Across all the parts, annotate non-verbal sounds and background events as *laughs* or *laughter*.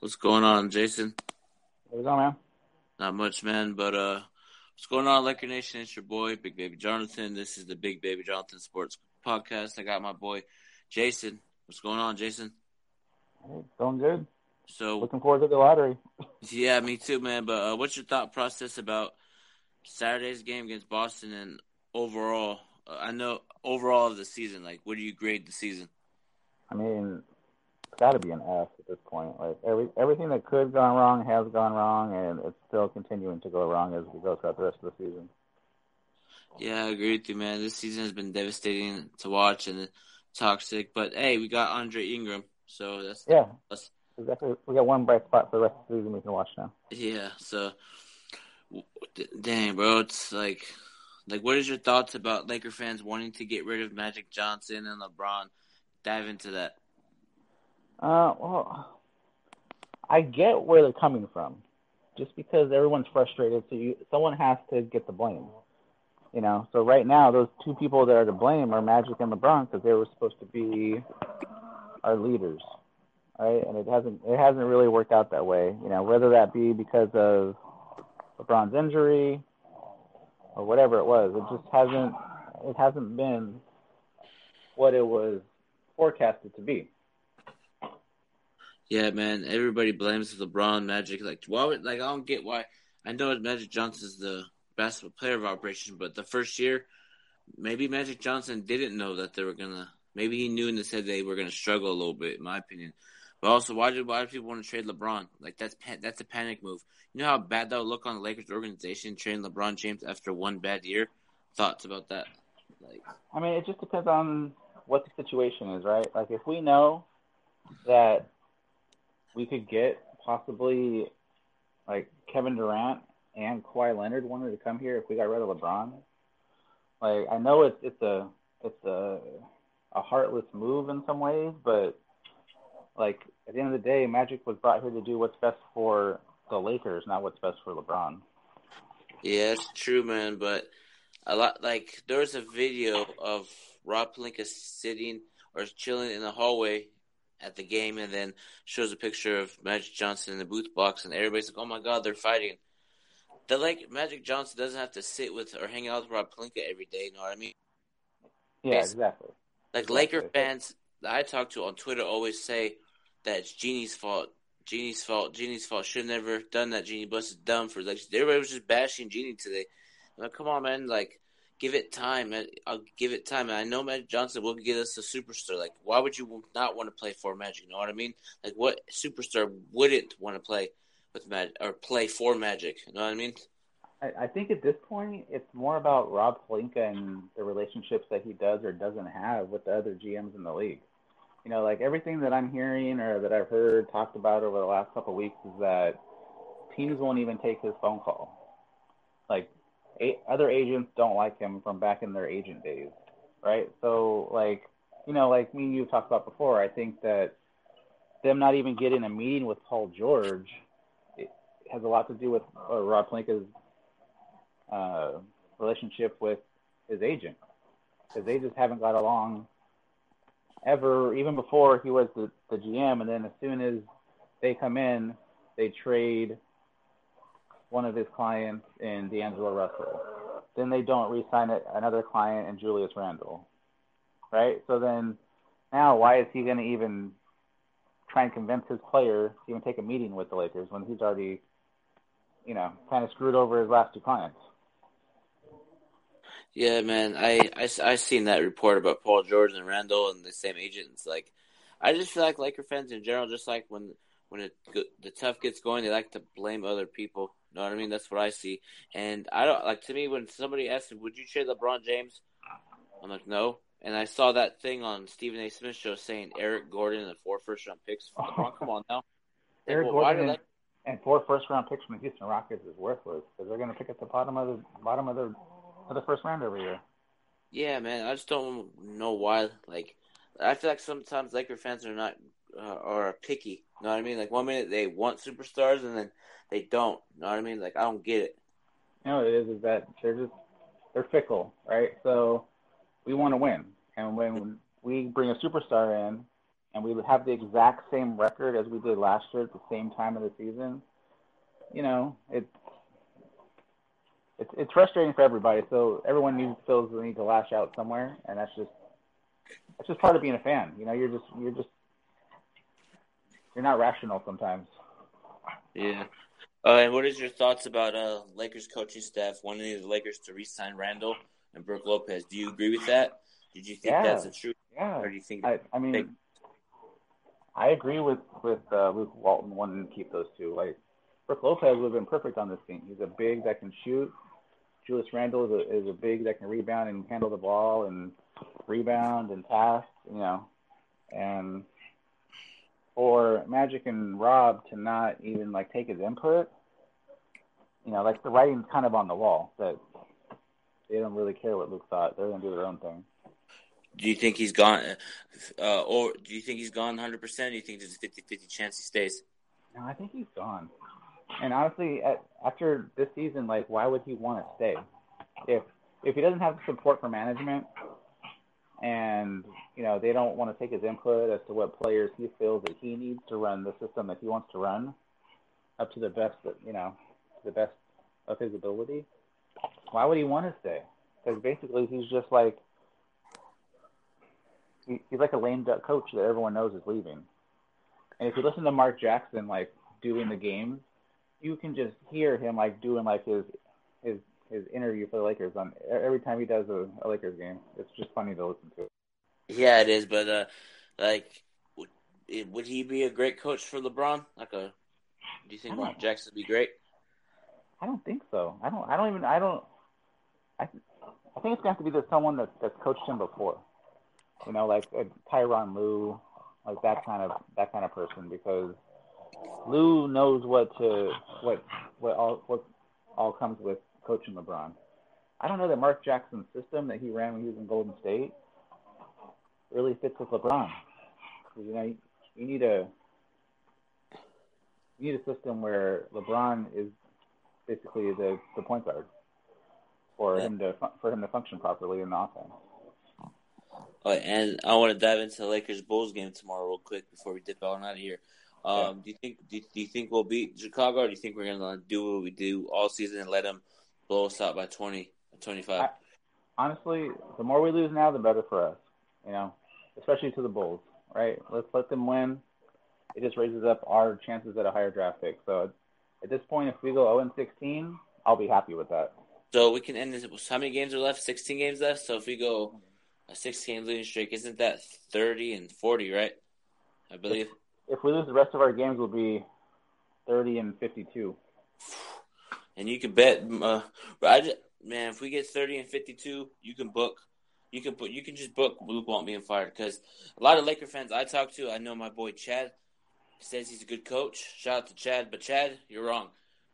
What's going on, Jason? What's going on, man? Not much, man. But uh, what's going on, Laker Nation? It's your boy, Big Baby Jonathan. This is the Big Baby Jonathan Sports Podcast. I got my boy, Jason. What's going on, Jason? Hey, going good. So Looking forward to the lottery. *laughs* yeah, me too, man. But uh, what's your thought process about Saturday's game against Boston and overall? Uh, I know overall of the season. Like, what do you grade the season? I mean, got to be an F at this point. Like every everything that could have gone wrong has gone wrong, and it's still continuing to go wrong as we go throughout the rest of the season. Yeah, I agree with you, man. This season has been devastating to watch and toxic. But hey, we got Andre Ingram, so that's Yeah, that's exactly. We got one bright spot for the rest of the season we can watch now. Yeah, so dang, bro, it's like, like, what is your thoughts about Laker fans wanting to get rid of Magic Johnson and LeBron? Dive into that. Uh, well, I get where they're coming from. Just because everyone's frustrated, so you someone has to get the blame. You know, so right now those two people that are to blame are Magic and LeBron because they were supposed to be our leaders, right? And it hasn't it hasn't really worked out that way. You know, whether that be because of LeBron's injury or whatever it was, it just hasn't it hasn't been what it was forecasted to be. Yeah, man, everybody blames LeBron, Magic. Like, why would like I don't get why? I know Magic Johnson's the basketball player of operation, but the first year, maybe Magic Johnson didn't know that they were gonna. Maybe he knew and his head they were gonna struggle a little bit, in my opinion. But also, why do why do people want to trade LeBron? Like that's that's a panic move. You know how bad that would look on the Lakers organization trading LeBron James after one bad year. Thoughts about that? Like, I mean, it just depends on what the situation is, right? Like if we know that we could get possibly like Kevin Durant and Kawhi Leonard wanted to come here if we got rid of LeBron. Like I know it's it's a it's a a heartless move in some ways, but like at the end of the day, Magic was brought here to do what's best for the Lakers, not what's best for LeBron. yeah, it's true, man. But a lot like there was a video of Rob Pelinka sitting or chilling in the hallway at the game, and then shows a picture of Magic Johnson in the booth box, and everybody's like, "Oh my God, they're fighting." The like Magic Johnson doesn't have to sit with or hang out with Rob Pelinka every day. You know what I mean? Yeah, Yes. exactly. Like Exactly. Laker fans that I talk to on Twitter always say that it's Jeanie's fault. Jeanie's fault. Jeanie's fault. Should have never done that. Jeanie Buss is dumb for like everybody was just bashing Jeanie today. I'm like, come on, man. Like, give it time. I'll give it time. And I know Magic Johnson will get us a superstar. Like, why would you not want to play for Magic? You know what I mean? Like, what superstar wouldn't want to play with Magic or play for Magic? You know what I mean? I, think at this point, it's more about Rob Pelinka and the relationships that he does or doesn't have with the other GMs in the league. You know, like everything that I'm hearing or that I've heard talked about over the last couple of weeks is that teams won't even take his phone call. Other agents don't like him from back in their agent days, right? So, like, you know, like me and you talked about before, I think that them not even getting a meeting with Paul George it has a lot to do with uh, Rob Pelinka's uh, relationship with his agent because they just haven't got along ever, even before he was the, the GM. And then as soon as they come in, they trade one of his clients in D'Angelo Russell. Then they don't re-sign it, another client in Julius Randle, right? So then now, why is he going to even try and convince his player to even take a meeting with the Lakers when he's already, you know, kind of screwed over his last two clients? Yeah, man. I, I, I seen that report about Paul George and Randle and the same agents. Like, I just feel like Laker fans in general, just like when when it, the tough gets going, they like to blame other people. Know what I mean? That's what I see. And I don't like to me when somebody asks me, "Would you trade LeBron James?" I'm like, no. And I saw that thing on Stephen A. Smith show saying Eric Gordon and four first round picks *laughs* LeBron. Come on now. Eric Well, Gordon and, and four first round picks from the Houston Rockets is worthless because they're going to pick at the bottom of the bottom of the of the first round every year. Yeah, man. I just don't know why. Like, I feel like sometimes Laker fans are not uh, are picky. You know what I mean? Like one minute they want superstars and then they don't. You know what I mean? Like I don't get it. You know what it is is that they're just they're fickle, right? So we want to win, and when we bring a superstar in, and we have the exact same record as we did last year at the same time of the season, you know, it's it's it's frustrating for everybody. So everyone needs feels the need to lash out somewhere, and that's just that's just part of being a fan. You know, you're just you're just you're not rational sometimes. Yeah. Uh, and what is your thoughts about uh, Lakers coaching staff wanting the Lakers to re-sign Randle and Brook Lopez? Do you agree with that? Did you think yeah. that's the truth? Yeah. Or do you think? I, I mean, they... I agree with with uh, Luke Walton wanting to keep those two. Like Brook Lopez would have been perfect on this team. He's a big that can shoot. Julius Randle is a, is a big that can rebound and handle the ball and rebound and pass. You know, and for Magic and Rob to not even like take his input, you know, like the writing's kind of on the wall that they don't really care what Luke thought. They're gonna do their own thing. Do you think he's gone, uh, or do you think he's gone 100? percent Do you think there's a 50-50 chance he stays? No, I think he's gone. And honestly, at, after this season, like, why would he want to stay? If if he doesn't have the support from management, and you know they don't want to take his input as to what players he feels that he needs to run the system that he wants to run up to the best you know the best of his ability. Why would he want to stay? Because basically he's just like he, he's like a lame duck coach that everyone knows is leaving. And if you listen to mark jackson like doing the games you can just hear him like doing like his his his interview for the Lakers on every time he does a, a Lakers game. It's just funny to listen to. Yeah, it is. But uh, like, would, would he be a great coach for LeBron? Like a, do you think Mark Jackson would be great? I don't think so. I don't. I don't even. I don't. I. I think it's going to have to be someone that that's coached him before. You know, like a Tyronn Lue, like that kind of that kind of person, because Lue knows what to what what all what all comes with coaching LeBron. I don't know that Mark Jackson's system that he ran when he was in Golden State really fits with LeBron. You know, you need a you need a system where LeBron is basically the the point guard for him to for him to function properly in the offense. Oh, and I want to dive into the Lakers Bulls game tomorrow real quick before we dip out out of here. Um, yeah. Do you think do, do you think we'll beat Chicago, or do you think we're gonna do what we do all season and let them blow us out by 20, 25. I, honestly, the more we lose now, the better for us. You know, especially to the Bulls, right? Let's let them win. It just raises up our chances at a higher draft pick. So at this point, if we go 0 and 16, I'll be happy with that. So we can end this. How many games are left? 16 games left. So if we go a six game losing streak, isn't that 30 and 40, right? I believe. If, if we lose the rest of our games, we'll be 30 and 52. *sighs* *sighs* and you can bet. Uh, I just, man, if we get thirty and fifty-two, you can book. You can put. You can just book Luke Walton being fired because a lot of Laker fans I talk to, I know my boy Chad says he's a good coach. Shout out to Chad, but Chad, you're wrong.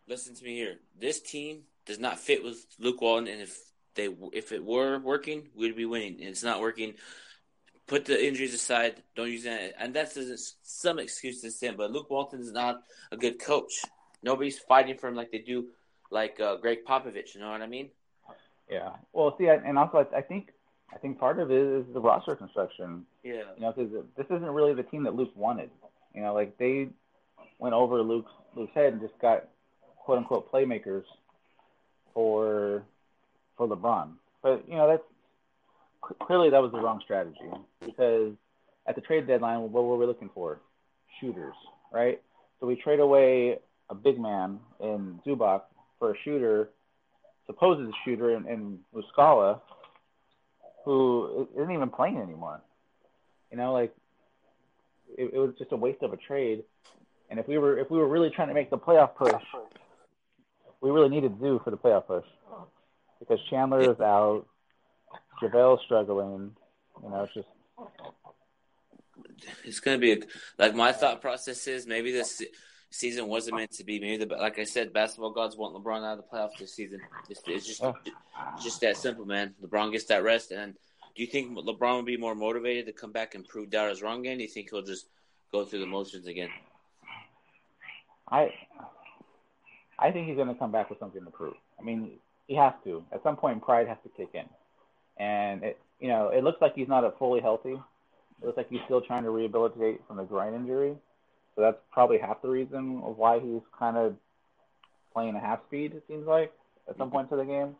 Listen to me here. This team does not fit with Luke Walton, and if they if it were working, we'd be winning. And it's not working. Put the injuries aside. Don't use that. And that's some excuse to him. But Luke Walton is not a good coach. Nobody's fighting for him like they do like uh, Gregg Popovich. You know what I mean? Yeah. Well, see, I, and also I, I think I think part of it is the roster construction. Yeah. You know, because this isn't really the team that Luke wanted. You know, like they went over Luke's Luke's head and just got quote unquote playmakers for for LeBron. But you know, that's clearly that was the wrong strategy because at the trade deadline, what were we looking for? Shooters, right? So we trade away a big man in Zubac for a shooter, supposed shooter in, in Muscala, who isn't even playing anymore. You know, like it, it was just a waste of a trade. And if we were if we were really trying to make the playoff push, we really needed Zoo for the playoff push because Chandler is out, JaVale's struggling. You know, it's just it's going to be a, like my thought process is maybe this season wasn't meant to be. Maybe the like I said, basketball gods want LeBron out of the playoffs this season. It's, it's just oh. it's just that simple, man. LeBron gets that rest, and do you think LeBron will be more motivated to come back and prove Dara's wrong again? Do you think he'll just go through the motions again? I I think he's going to come back with something to prove. I mean, he has to. At some point, pride has to kick in, and it you know it looks like he's not fully healthy, It looks like he's still trying to rehabilitate from the groin injury. So that's probably half the reason of why he's kind of playing a half speed, it seems like, at some point of the game.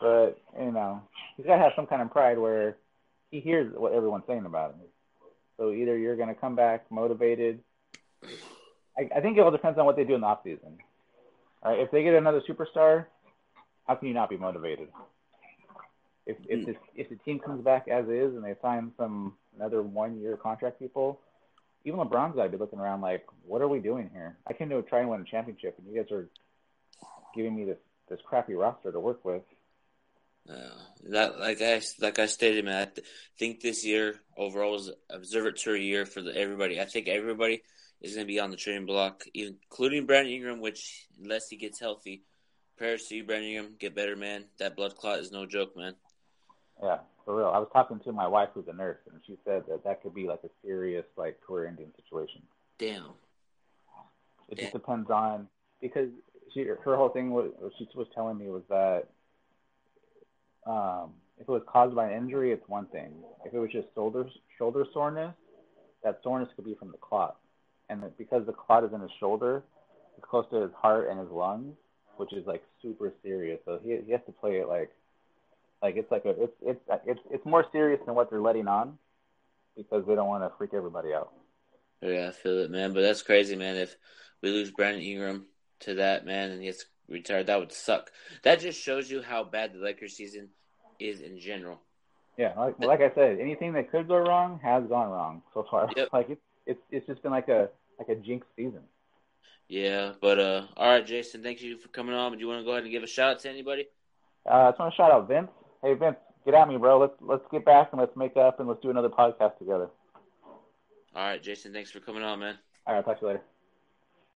But, you know, he's got to have some kind of pride where he hears what everyone's saying about him. So either you're going to come back motivated. I, I think it all depends on what they do in the offseason. Right, if they get another superstar, how can you not be motivated? If if hmm. if the team comes back as is and they sign some another one year contract people, even LeBron's got to be looking around like, what are we doing here? I came to try and win a championship, and you guys are giving me this this crappy roster to work with. Uh, that like I like I stated, man. I th- think this year overall is observatory year for the, everybody. I think everybody is going to be on the trading block, including Brandon Ingram, which unless he gets healthy, prayers to you, Brandon Ingram, get better, man. That blood clot is no joke, man. Yeah, for real. I was talking to my wife, who's a nurse, and she said that that could be like a serious, like career-ending situation. Damn. It Damn. just depends on because she her whole thing was she was telling me was that um, if it was caused by an injury, it's one thing. If it was just shoulder shoulder soreness, that soreness could be from the clot, and that because the clot is in his shoulder, it's close to his heart and his lungs, which is like super serious. So he he has to play it like like it's like a it's it's it's it's more serious than what they're letting on because they don't want to freak everybody out. Yeah, I feel it, man. But that's crazy, man. If we lose Brandon Ingram to that, man, and he gets retired, that would suck. That just shows you how bad the Lakers season is in general. Yeah, like, like I said, anything that could go wrong has gone wrong so far. *laughs* Yep. Like it's it's it's just been like a like a jinx season. Yeah, but uh, all right, Jason, thank you for coming on. Do you want to go ahead and give a shout out to anybody? Uh, I just want to shout out Vince. Hey Vince, get at me, bro. Let's let's get back and let's make up and let's do another podcast together. All right, Jason, thanks for coming on, man. All right, talk to you later.